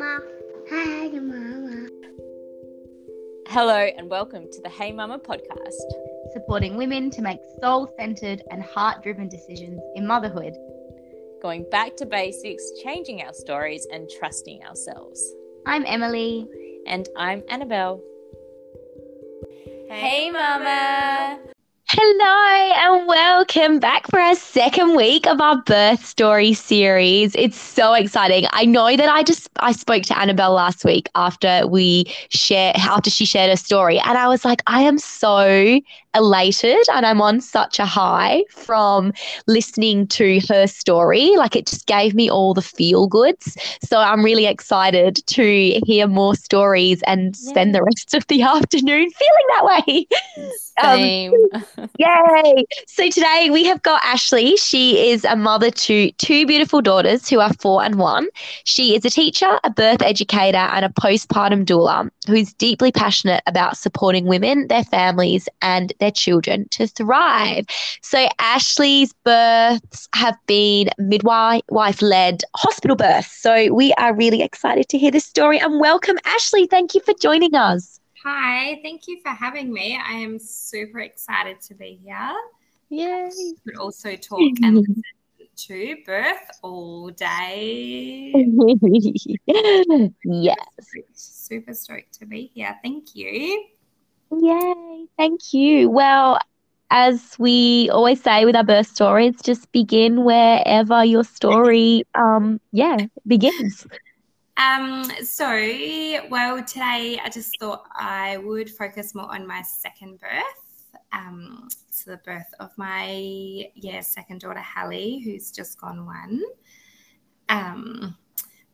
Mama. Hey, Mama. Hello, and welcome to the Hey Mama podcast. supporting women to make soul centered and heart driven decisions in motherhood. Going back to basics, changing our stories, and trusting ourselves. I'm Emily. And I'm Annabelle. Hey, Mama! Hello and welcome back for our second week of our birth story series. It's so exciting. I know that I just I spoke to Annabelle last week after we share after she shared her story and I was like I am so elated and I'm on such a high from listening to her story. Like it just gave me all the feel goods. So I'm really excited to hear more stories and spend the rest of the afternoon feeling that way. Um, Yay! So today we have got Ashley. She is a mother to two beautiful daughters who are four and one. She is a teacher, a birth educator, and a postpartum doula who's deeply passionate about supporting women, their families, and their children to thrive. So Ashley's births have been midwife led hospital births. So we are really excited to hear this story and welcome Ashley. Thank you for joining us. Hi, thank you for having me. I am super excited to be here. Yay. But also talk and listen to birth all day. yes. Super stoked to be here. Thank you. Yay. Thank you. Well, as we always say with our birth stories, just begin wherever your story, um, yeah, begins. Um, so, well, today I just thought I would focus more on my second birth. Um, so the birth of my yeah second daughter Hallie, who's just gone one. Um,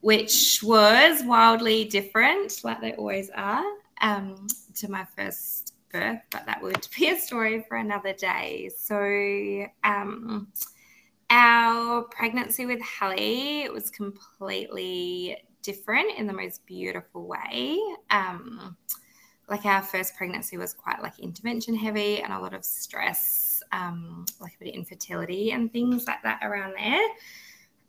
which was wildly different, like they always are, um, to my first birth, but that would be a story for another day. So, um, our pregnancy with Hallie was completely different in the most beautiful way. Um, like our first pregnancy was quite like intervention heavy and a lot of stress, um, like a bit of infertility and things like that around there.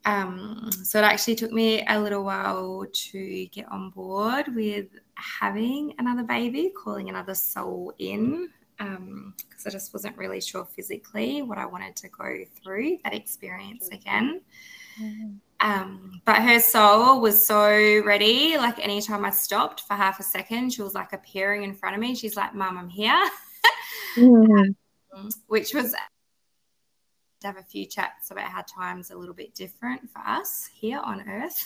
Um, so it actually took me a little while to get on board with having another baby, calling another soul in, because um, I just wasn't really sure physically what I wanted to go through that experience again. Um, but her soul was so ready. Like anytime I stopped for half a second, she was like appearing in front of me. She's like, Mom, I'm here," um, which was to have a few chats about how times a little bit different for us here on Earth.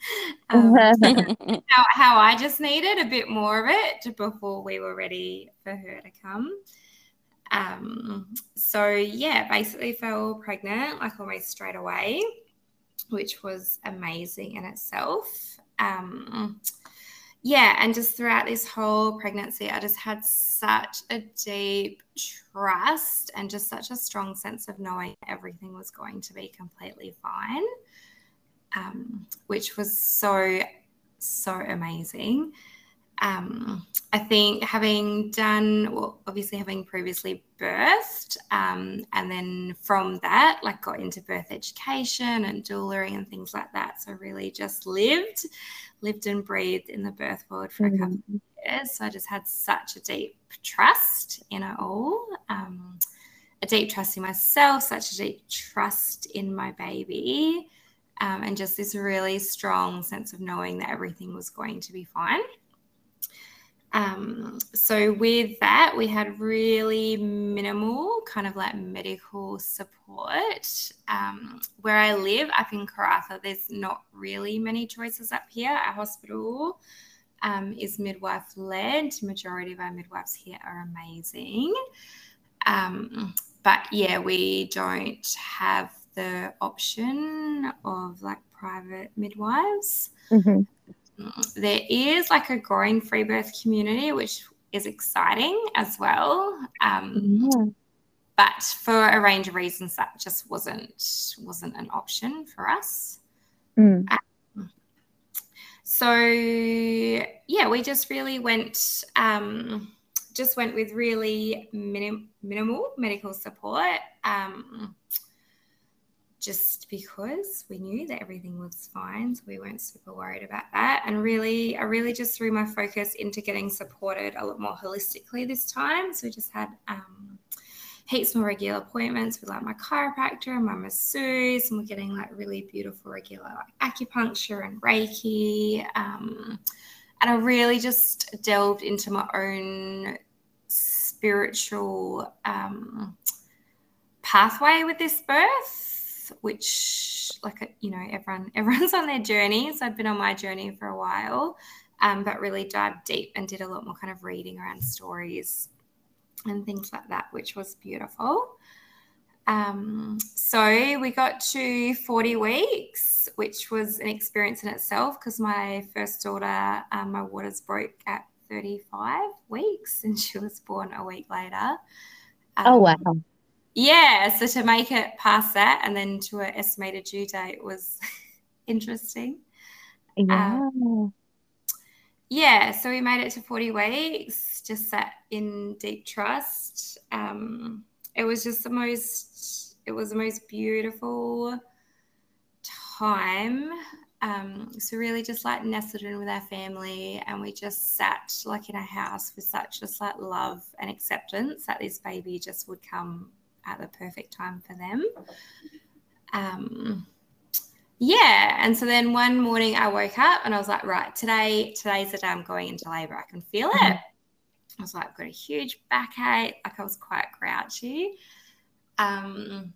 um, how, how I just needed a bit more of it before we were ready for her to come. Um, so yeah, basically fell pregnant like almost straight away which was amazing in itself. Um, yeah, and just throughout this whole pregnancy, I just had such a deep trust and just such a strong sense of knowing everything was going to be completely fine, um, which was so, so amazing. Um, I think having done, well, obviously having previously birthed, um, and then from that, like got into birth education and doulery and things like that. So really just lived, lived and breathed in the birth world for a couple Mm-hmm. of years. So I just had such a deep trust in it all, um, a deep trust in myself, such a deep trust in my baby, um, and just this really strong sense of knowing that everything was going to be fine. Um, so with that, we had really minimal kind of like medical support. Um, where I live up in Karratha, there's not really many choices up here. Our hospital um, is midwife led. Majority of our midwives here are amazing. Um, but yeah, we don't have the option of like private midwives Mhm. There is like a growing free birth community, which is exciting as well. Um, Yeah. but for a range of reasons, that just wasn't wasn't an option for us. Mm. So yeah, we just really went um, just went with really minim- minimal medical support. Um, just because we knew that everything was fine. So we weren't super worried about that. And really, I really just threw my focus into getting supported a lot more holistically this time. So we just had um, heaps more regular appointments with like my chiropractor and my masseuse, and we're getting like really beautiful regular like acupuncture and Reiki. Um, and I really just delved into my own spiritual um, pathway with this birth which like you know everyone everyone's on their journey so i'd been on my journey for a while um, but really dived deep and did a lot more kind of reading around stories and things like that which was beautiful. Um, so we got to 40 weeks which was an experience in itself because my first daughter um, my waters broke at 35 weeks and she was born a week later. Oh wow yeah, so to make it past that and then to an estimated due date was interesting. Yeah. Um, yeah, so we made it to 40 weeks, just sat in deep trust. Um, it was just the most, it was the most beautiful time. Um, so really just like nestled in with our family and we just sat like in a house with such just like love and acceptance that this baby just would come at the perfect time for them. Um, yeah, and so then one morning I woke up and I was like, right, today today's the day I'm going into labour. I can feel it. Mm-hmm. I was like, I've got a huge backache. Like I was quite grouchy. Um,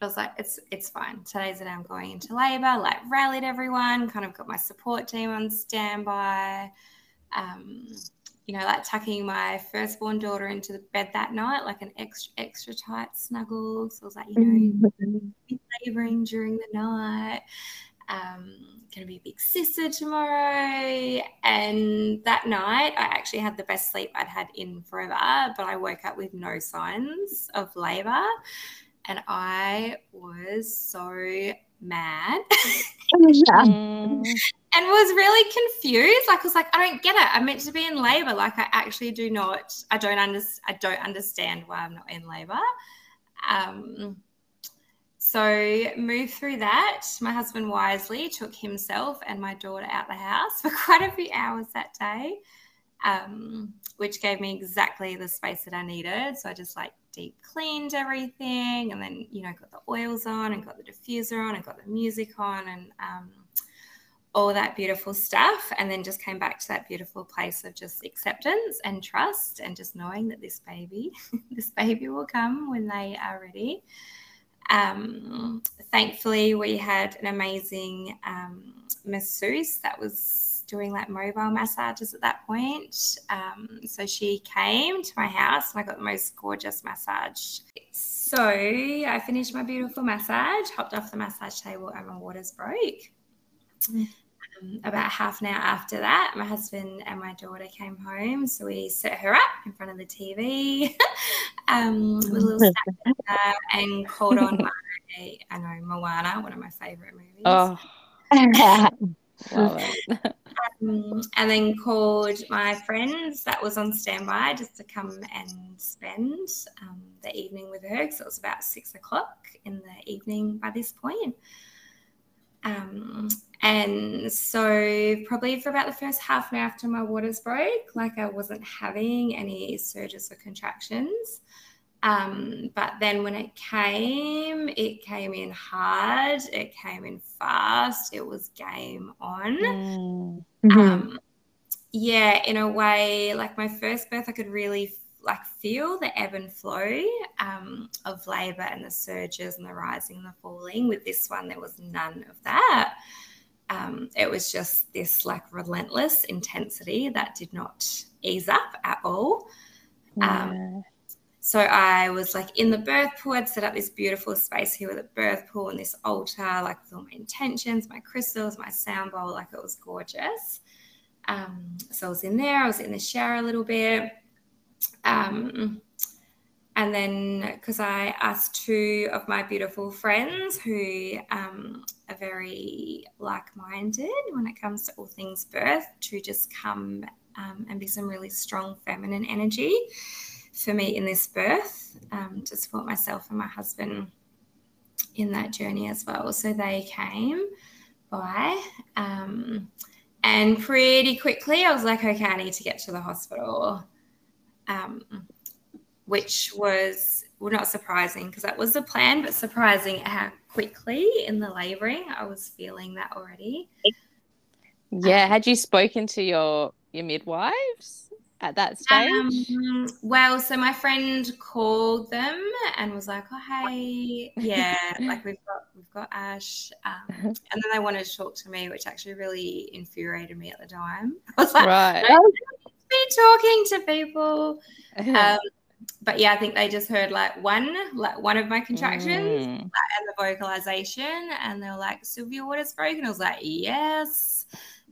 I was like, it's it's fine. Today's the day I'm going into labour. Like rallied everyone, kind of got my support team on standby. Um, you know, like tucking my firstborn daughter into the bed that night, like an extra extra tight snuggle. So I was like, you know, mm-hmm. labouring during the night. Um, going to be a big sister tomorrow. And that night, I actually had the best sleep I'd had in forever, but I woke up with no signs of labour. And I was so mad. mm and was really confused. Like I was like, I don't get it. I'm meant to be in labor. Like I actually do not. I don't under, I don't understand why I'm not in labor. Um, so moved through that. My husband wisely took himself and my daughter out the house for quite a few hours that day, um, which gave me exactly the space that I needed. So I just like deep cleaned everything, and then you know got the oils on and got the diffuser on and got the music on and um, all that beautiful stuff and then just came back to that beautiful place of just acceptance and trust and just knowing that this baby this baby will come when they are ready. Um, thankfully we had an amazing um, masseuse that was doing like mobile massages at that point um, so she came to my house and i got the most gorgeous massage so i finished my beautiful massage hopped off the massage table and my waters broke um, about half an hour after that, my husband and my daughter came home. So we set her up in front of the TV um, with a little and called on my, I know, Moana, one of my favorite movies. Oh, love it. Um, and then called my friends that was on standby just to come and spend um, the evening with her because it was about six o'clock in the evening by this point. Um, and so, probably for about the first half an hour after my waters broke, like I wasn't having any surges or contractions. Um, but then when it came, it came in hard, it came in fast, it was game on. Mm-hmm. Um, yeah, in a way, like my first birth, I could really like feel the ebb and flow um, of labor and the surges and the rising and the falling. With this one, there was none of that um, it was just this like relentless intensity that did not ease up at all. Um, so I was like in the birth pool, I'd set up this beautiful space here with a birth pool and this altar, like with all my intentions, my crystals, my sound bowl, like it was gorgeous. Um, so I was in there, I was in the shower a little bit. Um, and then because I asked two of my beautiful friends who um, are very like minded when it comes to all things birth to just come um, and be some really strong feminine energy for me in this birth um, to support myself and my husband in that journey as well. So they came by. Um, and pretty quickly, I was like, okay, I need to get to the hospital, um, which was well, not surprising because that was the plan, but surprising how quickly in the laboring I was feeling that already. Yeah. Had you spoken to your your midwives at that stage? Um, well, so my friend called them and was like, "Oh, hey, yeah, like we've got we've got Ash," um, and then they wanted to talk to me, which actually really infuriated me at the time. I was like, right. "I don't need to be talking to people." Um, but yeah, I think they just heard like one, like one of my contractions Mm. and the vocalization, and they were like, "Sylvia, what is broken?" I was like, "Yes."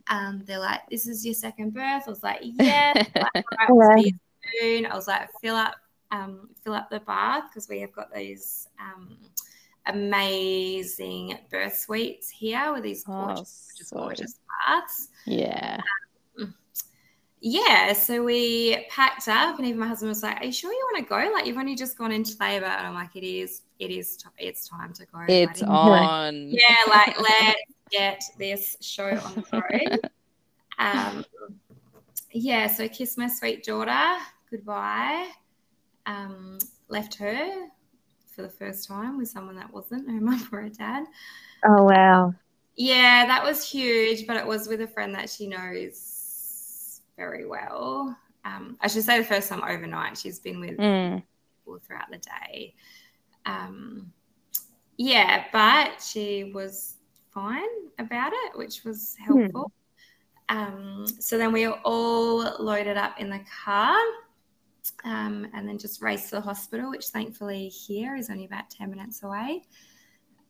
Um, they're like, "This is your second birth." I was like, "Yeah." like, "All right, we'll see you soon. I was like, "Fill up, um, fill up the bath because we have got these um, amazing birth suites here with these Oh, gorgeous, gorgeous baths." yeah. Yeah, so we packed up, and even my husband was like, "Are you sure you want to go? Like, you've only just gone into labor." And I'm like, "It is, it is, t- it's time to go." It's buddy." on. Yeah, like let's get this show on the road. um, yeah, so Kiss my sweet daughter goodbye. Um, left her for the first time with someone that wasn't her mum or her dad. Oh wow. Yeah, that was huge, but it was with a friend that she knows very well. Um, I should say the first time overnight. She's been with Mm. people throughout the day. Um, yeah, but she was fine about it, which was helpful. Um, so then we were all loaded up in the car um, and then just raced to the hospital, which thankfully here is only about 10 minutes away.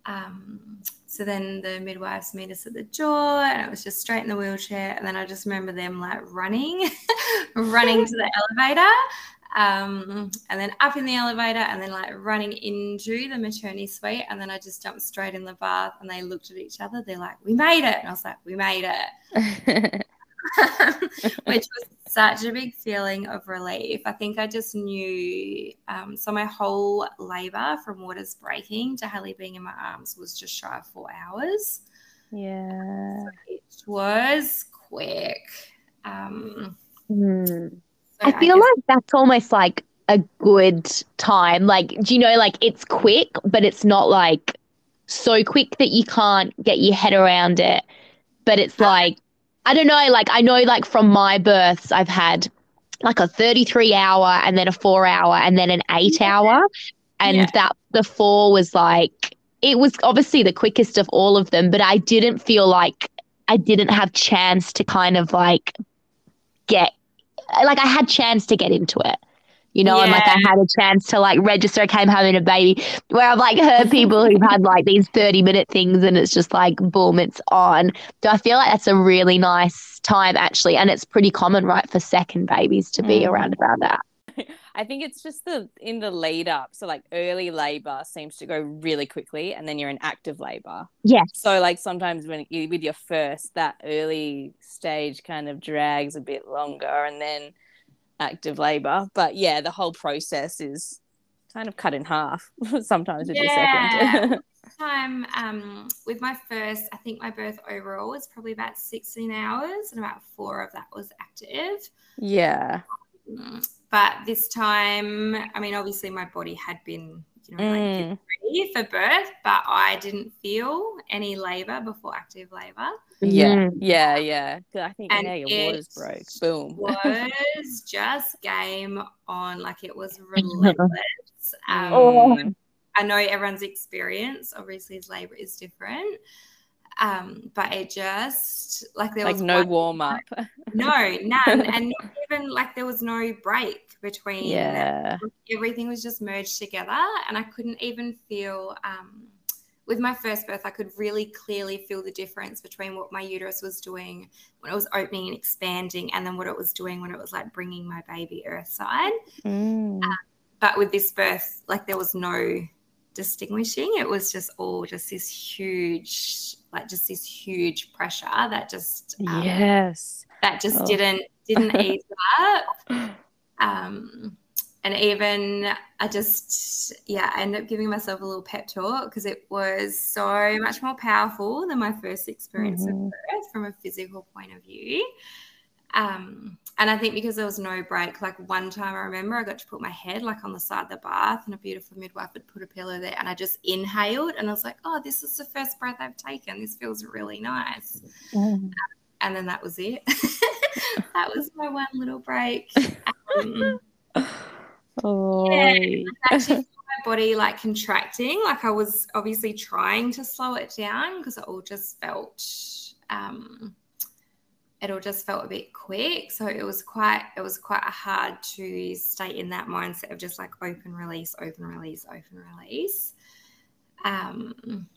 Um, so then the midwives meet us at the door and it was just straight in the wheelchair. And then I just remember them like running, running to the elevator um, and then up in the elevator and then like running into the maternity suite. And then I just jumped straight in the bath and they looked at each other. They're like, we made it. And I was like, we made it. which was such a big feeling of relief. I think I just knew. Um, so my whole labour from waters breaking to Hallie being in my arms was just shy of four hours. yeah. It was quick. Um, Hmm. I feel guess- like that's almost like a good time. Like, do you know, like it's quick, but it's not like so quick that you can't get your head around it. But it's uh, like, I don't know, like I know, like from my births, I've had like a 33 hour and then a four hour and then an eight hour. And Yeah. that the four was like, it was obviously the quickest of all of them, but I didn't feel like I didn't have chance to kind of like get like I had chance to get into it. You know, and like I had a chance to like register, okay, I'm having a baby. Where I've like heard people who've had like these 30 minute things and it's just like boom, it's on. So I feel like that's a really nice time actually. And it's pretty common, right, for second babies to be Mm. around around that. I think it's just the in the lead up. So like early labor seems to go really quickly, and then you're in active labor. Yes. So like sometimes when you with your first, that early stage kind of drags a bit longer, and then active labor. But yeah, the whole process is kind of cut in half sometimes with your second. time um, with my first, I think my birth overall was probably about 16 hours, and about four of that was active. yeah. Mm, But this time, I mean, obviously my body had been, you know, like Mm. ready for birth, but I didn't feel any labor before active labor. Yeah, yeah, yeah, yeah. 'Cause I think And yeah, your waters it broke. Boom. Was just game on, like it was relentless. Um, Oh. Mm. I know everyone's experience, obviously, his labor is different. Um, but it just like there Like was no one- warm up. No, none, and even like there was no break between Yeah. everything was just merged together and i couldn't even feel um, with my first birth i could really clearly feel the difference between what my uterus was doing when it was opening and expanding and then what it was doing when it was like bringing my baby earthside Mm. but with this birth like there was no distinguishing it was just all just this huge like just this huge pressure that just um, yes. That just Oh. didn't didn't ease up um and even I just, yeah, I ended up giving myself a little pep talk because it was so much more powerful than my first experience Mhm. of birth from a physical point of view. Um, and I think because there was no break, like one time I remember I got to put my head like on the side of the bath and a beautiful midwife had put a pillow there and I just inhaled and I was like, oh, this is the first breath I've taken. This feels really nice. And then that was it. that was my one little break. Um, Oh, I actually my body like contracting. Like I was obviously trying to slow it down because it all just felt um it all just felt a bit quick. So it was quite it was quite hard to stay in that mindset of just like open release, open release, open release. Um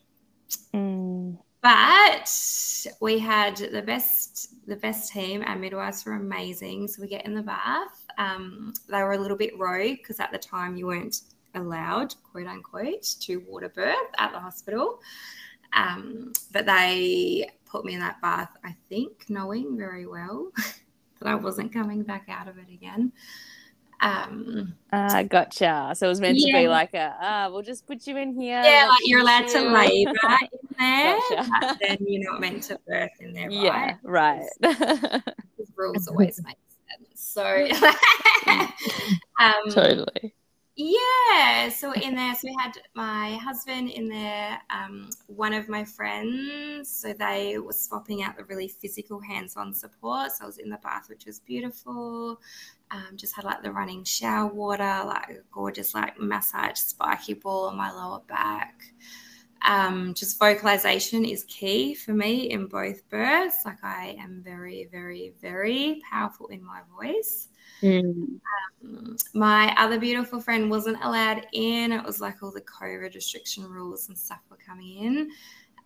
Mm. But we had the best the best team. Our midwives were amazing. So we get in the bath. Um, they were a little bit rogue because at the time you weren't allowed quote unquote to water birth at the hospital. Um, but they put me in that bath i think knowing very well that i wasn't coming back out of it again um, Ah, gotcha. So it was meant to be like a, ah, we'll just put you in here. yeah like you're you allowed to chew." labour in there Gotcha. but then you're not meant to birth in there right Yeah, right. Because rules always make sense. So, um, totally. yeah. So in there, so we had my husband in there, um, one of my friends. So they were swapping out the really physical hands-on support. So I was in the bath, which was beautiful. Um, just had like the running shower water, like a gorgeous like massage spiky ball on my lower back. Um, just vocalization is key for me in both births. Like I am very, very, very powerful in my voice. Mm. Um, my other beautiful friend wasn't allowed in. It was like all the COVID restriction rules and stuff were coming in.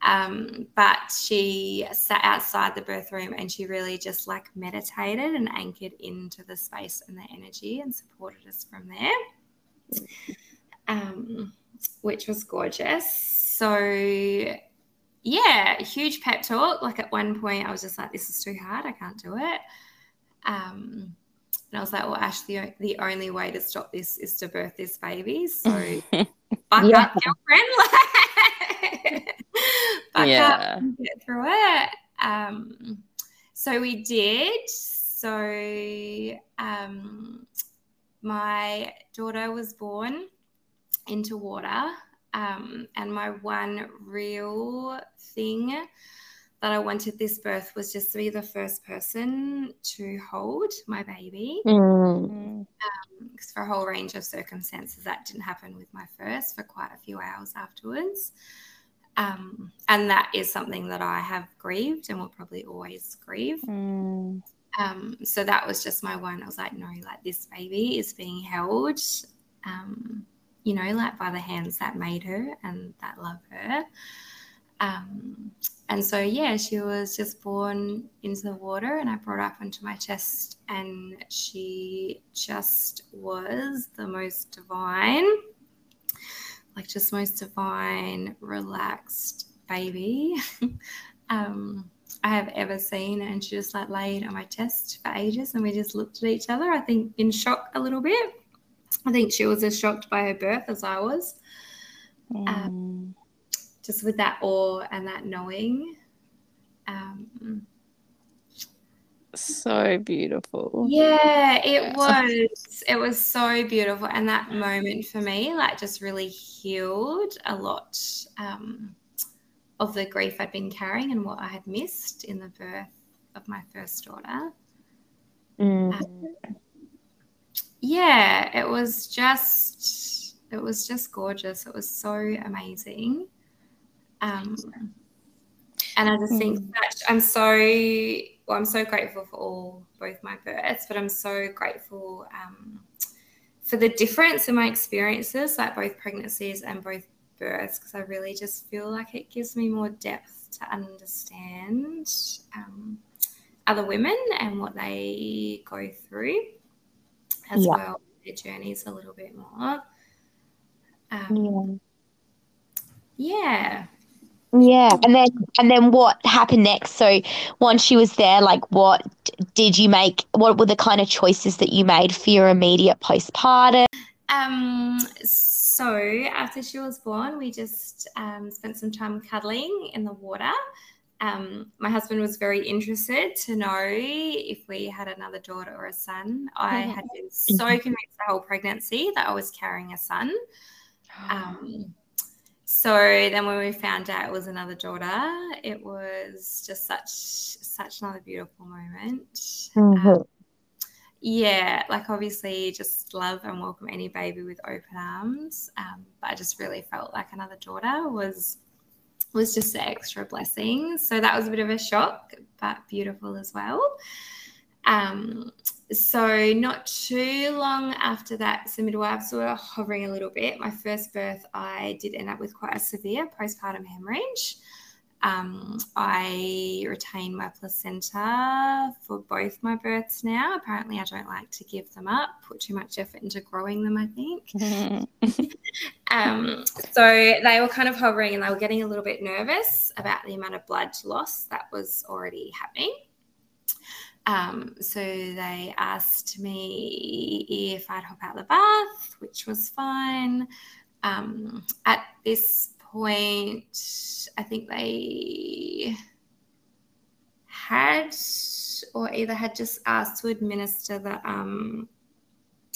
Um, but she sat outside the birth room and she really just like meditated and anchored into the space and the energy and supported us from there, um, which was gorgeous. So, yeah, huge pep talk. Like at one point, I was just like, this is too hard. I can't do it. Um, and I was like, well, Ash, the, the only way to stop this is to birth this baby. So buck Yeah. up, girlfriend. up yeah. and get through it. Um, so we did. So um, my daughter was born into water. Um, and my one real thing that I wanted this birth was just to be the first person to hold my baby Mm. Because for a whole range of circumstances that didn't happen with my first for quite a few hours afterwards um, and that is something that i have grieved and will probably always grieve. Mm. um, so that was just my one i was like no like this baby is being held um, you know like by the hands that made her and that love her. Um, and so yeah she was just born into the water and i brought her up onto my chest and she just was the most divine like just most divine relaxed baby. Um, i have ever seen and she just like laid on my chest for ages and we just looked at each other i think in shock a little bit. I think she was as shocked by her birth as i was. Mm. just with that awe and that knowing. Um, So beautiful. Yeah, it was. It was so beautiful. And that moment for me, like, just really healed a lot um, of the grief I'd been carrying and what I had missed in the birth of my first daughter. Mm. Yeah, it was just, it was just gorgeous. It was so amazing. Um, and I just think that I'm so, well, I'm so grateful for all, both my births, but I'm so grateful um, for the difference in my experiences, like both pregnancies and both births, because I really just feel like it gives me more depth to understand um, other women and what they go through as Yeah. well, their journeys a little bit more. Um, Yeah. yeah. Yeah, and then and then what happened next? So once she was there, like what did you make? What were the kind of choices that you made for your immediate postpartum? Um, so after she was born, we just um, spent some time cuddling in the water. Um, my husband was very interested to know if we had another daughter or a son. I had been so convinced the whole pregnancy that I was carrying a son. Um, so then when we found out it was another daughter, it was just such such another beautiful moment. Mm-hmm. Um, yeah, like obviously just love and welcome any baby with open arms. Um, but I just really felt like another daughter was was just an extra blessing. So that was a bit of a shock, but beautiful as well. Um, so not too long after that, so midwives were hovering a little bit. My first birth, I did end up with quite a severe postpartum hemorrhage. Um, I retain my placenta for both my births now. Apparently, I don't like to give them up, put too much effort into growing them, I think. um, so they were kind of hovering and they were getting a little bit nervous about the amount of blood loss that was already happening. Um, so they asked me if I'd hop out the bath, which was fine. Um, at this point, I think they had or either had just asked to administer the um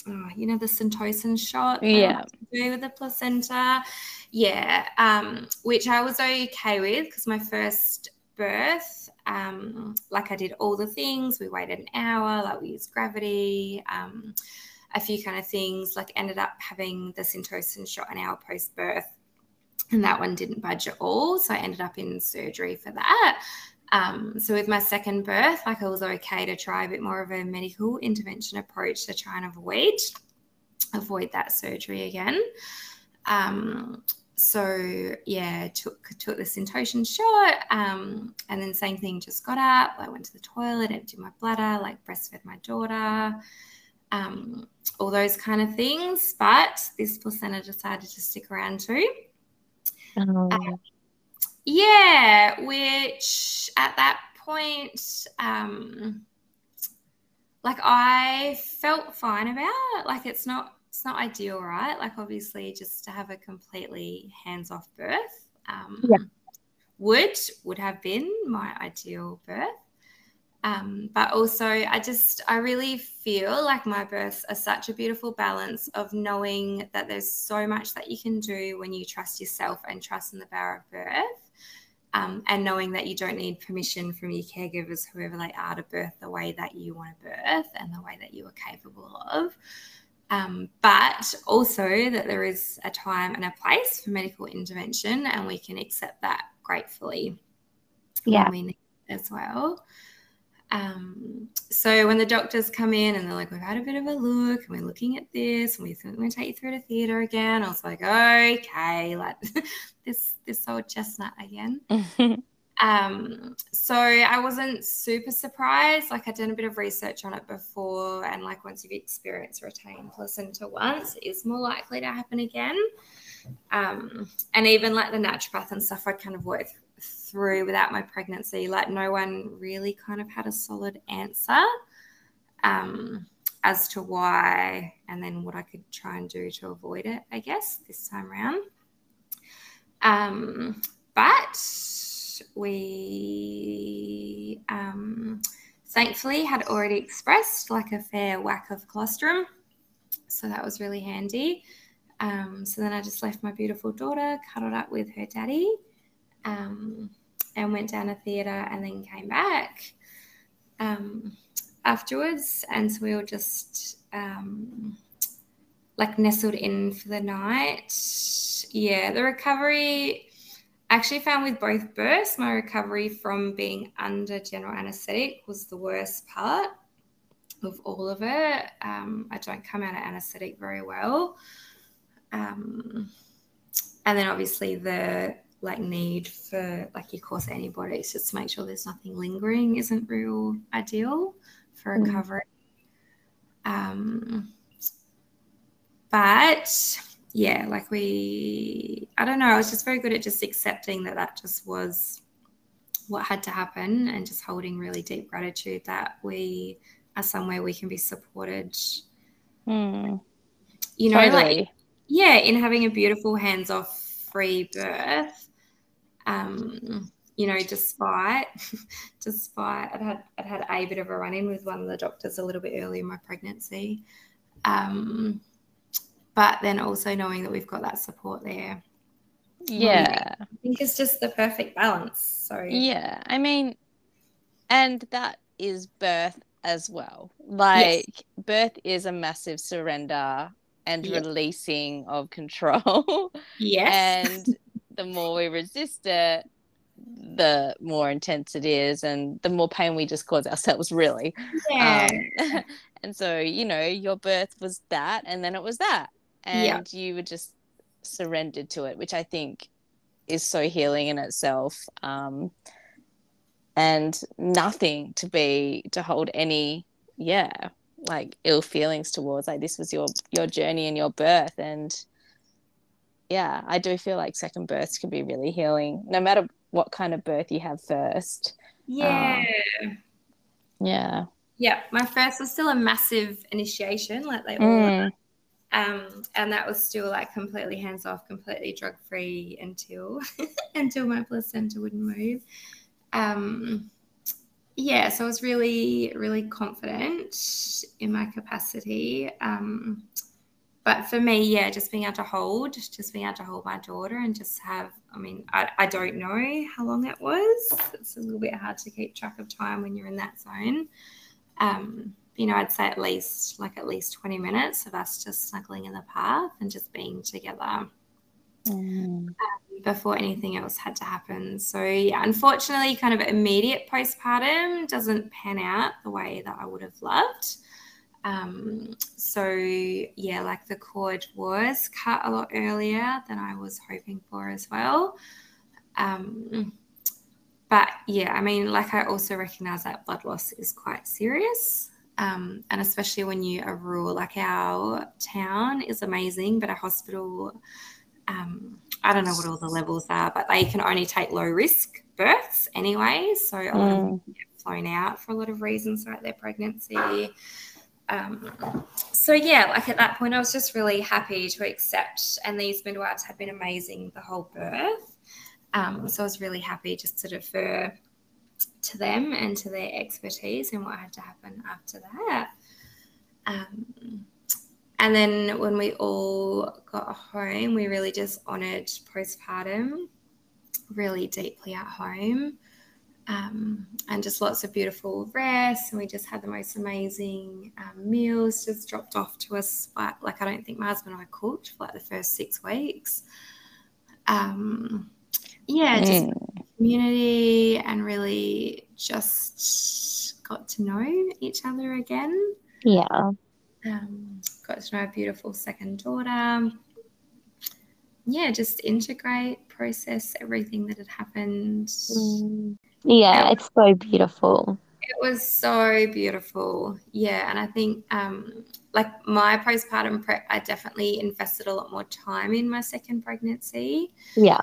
oh, you know the syntocin shot Yeah. do with the placenta yeah um which i was okay with because my first birth um like i did all the things. We waited an hour like we used gravity um a few kind of things like ended up having the syntocin shot an hour post birth and that one didn't budge at all. So i ended up in surgery for that. Um, so with my second birth, like I was okay to try a bit more of a medical intervention approach to try and avoid avoid that surgery again. Um, so yeah, took took the syntocin shot, um, and then same thing. Just got up, I went to the toilet, emptied my bladder, like breastfed my daughter, um, all those kind of things. But this placenta decided to stick around too. Oh, Yeah, which at that point, um, like I felt fine about. Like it's not it's not ideal, right? Like obviously, just to have a completely hands off birth, um, Yeah. would would have been my ideal birth. Um, but also, I just I really feel like my births are such a beautiful balance of knowing that there's so much that you can do when you trust yourself and trust in the power of birth um, and knowing that you don't need permission from your caregivers, whoever they are, to birth the way that you want to birth and the way that you are capable of. Um, but also that there is a time and a place for medical intervention, and we can accept that gratefully Yeah. we as well. Um, so when the doctors come in and they're like, we've had a bit of a look and we're looking at this and we think we're going to take you through to theatre again, I was like, okay, like this this old chestnut again. Um, so I wasn't super surprised. Like I'd done a bit of research on it before, and like once you've experienced retained placenta once, it is more likely to happen again. Um, and even like the naturopath and stuff, I'd kind of worked through without my pregnancy. Like no one really kind of had a solid answer um, as to why, and then what I could try and do to avoid it. I guess this time around. Um, but we um, thankfully had already expressed like a fair whack of colostrum. So that was really handy. Um, so then I just left my beautiful daughter cuddled up with her daddy um, and went down to theatre and then came back um, afterwards. And so we were just um, like nestled in for the night. Yeah, the recovery I actually found with both births, my recovery from being under general anesthetic was the worst part of all of it. Um, I don't come out of anesthetic very well. Um, and then obviously the like need for like your course antibiotics just to make sure there's nothing lingering isn't real ideal for Mm. recovery. Um, but yeah, like we, I don't know, I was just very good at just accepting that that just was what had to happen and just holding really deep gratitude that we are somewhere we can be supported. Hmm. You know, like, yeah, in having a beautiful hands off free birth. Um, you know, despite despite I'd had I'd had a bit of a run in with one of the doctors a little bit early in my pregnancy. Um, but then also knowing that we've got that support there. Yeah. I think it's just the perfect balance. So Yeah. I mean, and that is birth as well. Like, birth is a massive surrender and Yeah. releasing of control. yes. and the more we resist it, the more intense it is, and the more pain we just cause ourselves, really. yeah. Um, and so, you know, your birth was that, and then it was that. Yeah. And you were just surrendered to it, which I think is so healing in itself. Um, and nothing to be, to hold any, yeah, like ill feelings towards. Like, this was your, your journey and your birth. And yeah, I do feel like second births can be really healing, no matter what kind of birth you have first. yeah. Yeah. yeah. My first was still a massive initiation, like they all Mm. Um, and that was still like completely hands off, completely drug free until until my placenta wouldn't move. Um, yeah, so I was really really confident in my capacity. Um, but for me, yeah, just being able to hold, just being able to hold my daughter and just have, I mean, I, I don't know how long it was. It's a little bit hard to keep track of time when you're in that zone. Um, you know, I'd say at least like at least 20 minutes of us just snuggling in the path and just being together Mm. before anything else had to happen. So, yeah, unfortunately, kind of immediate postpartum doesn't pan out the way that I would have loved. Um, so, yeah, like the cord was cut a lot earlier than I was hoping for as well. Um, but yeah, I mean, like I also recognize that blood loss is quite serious. Um, and especially when you are rural, like our town is amazing, but a hospital um, I don't know what all the levels are, but they can only take low risk births anyway. So a lot of Mm. them get flown out for a lot of reasons like their pregnancy. Um, so yeah, like at that point, I was just really happy to accept, and these midwives have been amazing the whole birth. Um, so I was really happy just to defer to them and to their expertise and what had to happen after that. Um, and then when we all got home, we really just honoured postpartum really deeply at home. Um, and just lots of beautiful rest. And we just had the most amazing um, meals just dropped off to us. By, like, I don't think my husband and I cooked for like the first six weeks. Um, yeah, just Mm. Community and really just got to know each other again Yeah. um, got to know a beautiful second daughter. Yeah, just integrate, process everything that had happened. Mm. Yeah, it's so beautiful. It was so beautiful. Yeah, and I think um, like my postpartum prep, I definitely invested a lot more time in my second pregnancy. Yeah.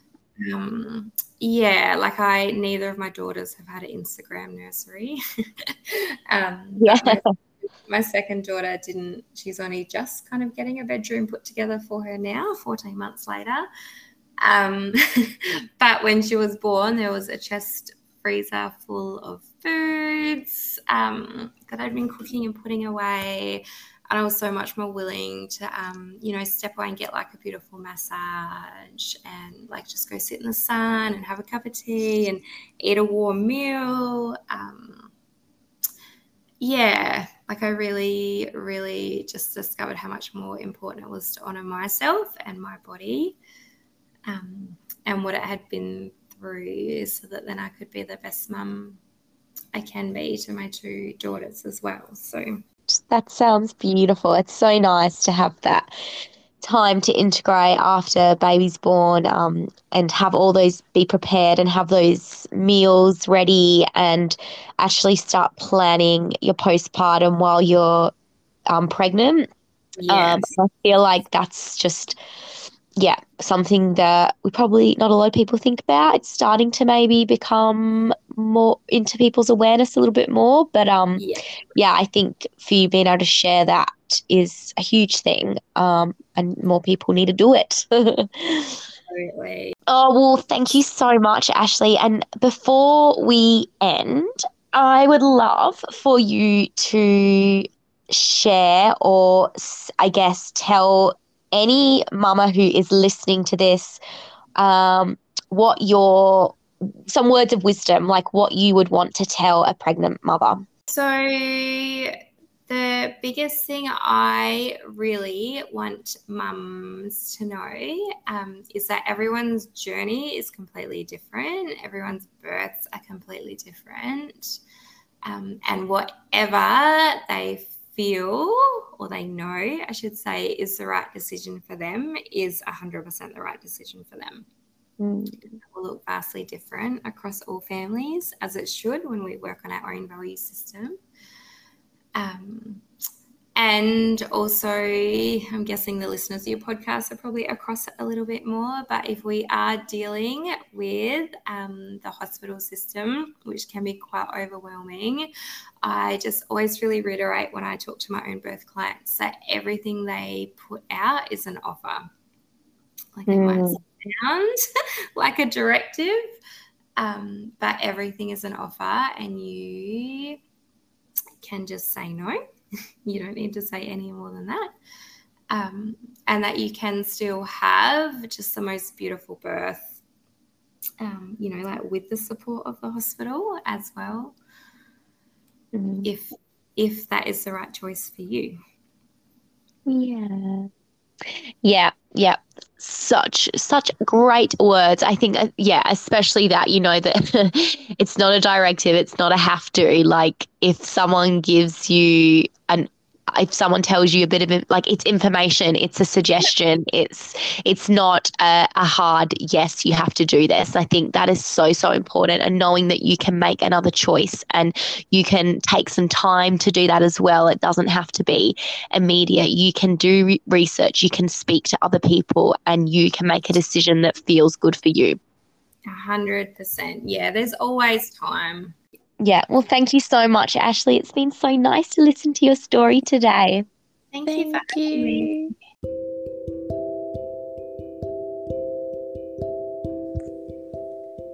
Um, yeah, like I neither of my daughters have had an Instagram nursery. um, Yeah. my my second daughter didn't she's only just kind of getting a bedroom put together for her now 14 months later um, but when she was born there was a chest freezer full of foods um, that i'd been cooking and putting away and i was so much more willing to um, you know step away and get like a beautiful massage and like just go sit in the sun and have a cup of tea and eat a warm meal um, yeah, like I really, really just discovered how much more important it was to honor myself and my body um, and what it had been through so that then I could be the best mum I can be to my two daughters as well. So, That sounds beautiful. It's so nice to have that time to integrate after baby's born um, and have all those be prepared and have those meals ready and actually start planning your postpartum while you're um, pregnant. yes. Um, I feel like that's just yeah, something that we probably not a lot of people think about. It's starting to maybe become more into people's awareness a little bit more. But um, Yeah. yeah, I think for you being able to share that is a huge thing. Um, and more people need to do it. Absolutely. Oh, well, thank you so much, Ashley. And before we end, I would love for you to share or, I guess, tell any mama who is listening to this um, what your some words of wisdom, like what you would want to tell a pregnant mother. So, the biggest thing I really want mums to know um, is that everyone's journey is completely different. Everyone's births are completely different. Um, and whatever they feel or they know, I should say, is the right decision for them is 100% the right decision for them. Will look vastly different across all families, as it should when we work on our own value system. Um, and also, I'm guessing the listeners of your podcast are probably across a little bit more. But if we are dealing with um, the hospital system, which can be quite overwhelming, I just always really reiterate when I talk to my own birth clients that everything they put out is an offer. Like it might Mm. Sound like a directive, um, but everything is an offer, and you can just say no. you don't need to say any more than that. Um, and that you can still have just the most beautiful birth, um, you know, like with the support of the hospital as well, Mm. if if that is the right choice for you. Yeah. Yeah, yeah. Such such great words. I think uh, yeah, especially that you know that it's not a directive, it's not a have to. Like if someone gives you an if someone tells you a bit of like it's information, it's a suggestion, it's it's not a, a hard yes, you have to do this. I think that is so so important, and knowing that you can make another choice and you can take some time to do that as well. It doesn't have to be immediate. You can do re- research, you can speak to other people, and you can make a decision that feels good for you. A hundred percent. Yeah, there's always time. Yeah. Well, thank you so much, Ashley. It's been so nice to listen to your story today. Thank, you for Thank having me. you.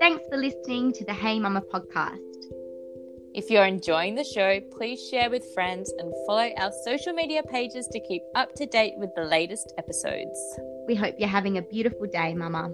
Thanks for listening to the Hey Mama podcast. If you're enjoying the show, please share with friends and follow our social media pages to keep up to date with the latest episodes. We hope you're having a beautiful day, Mama.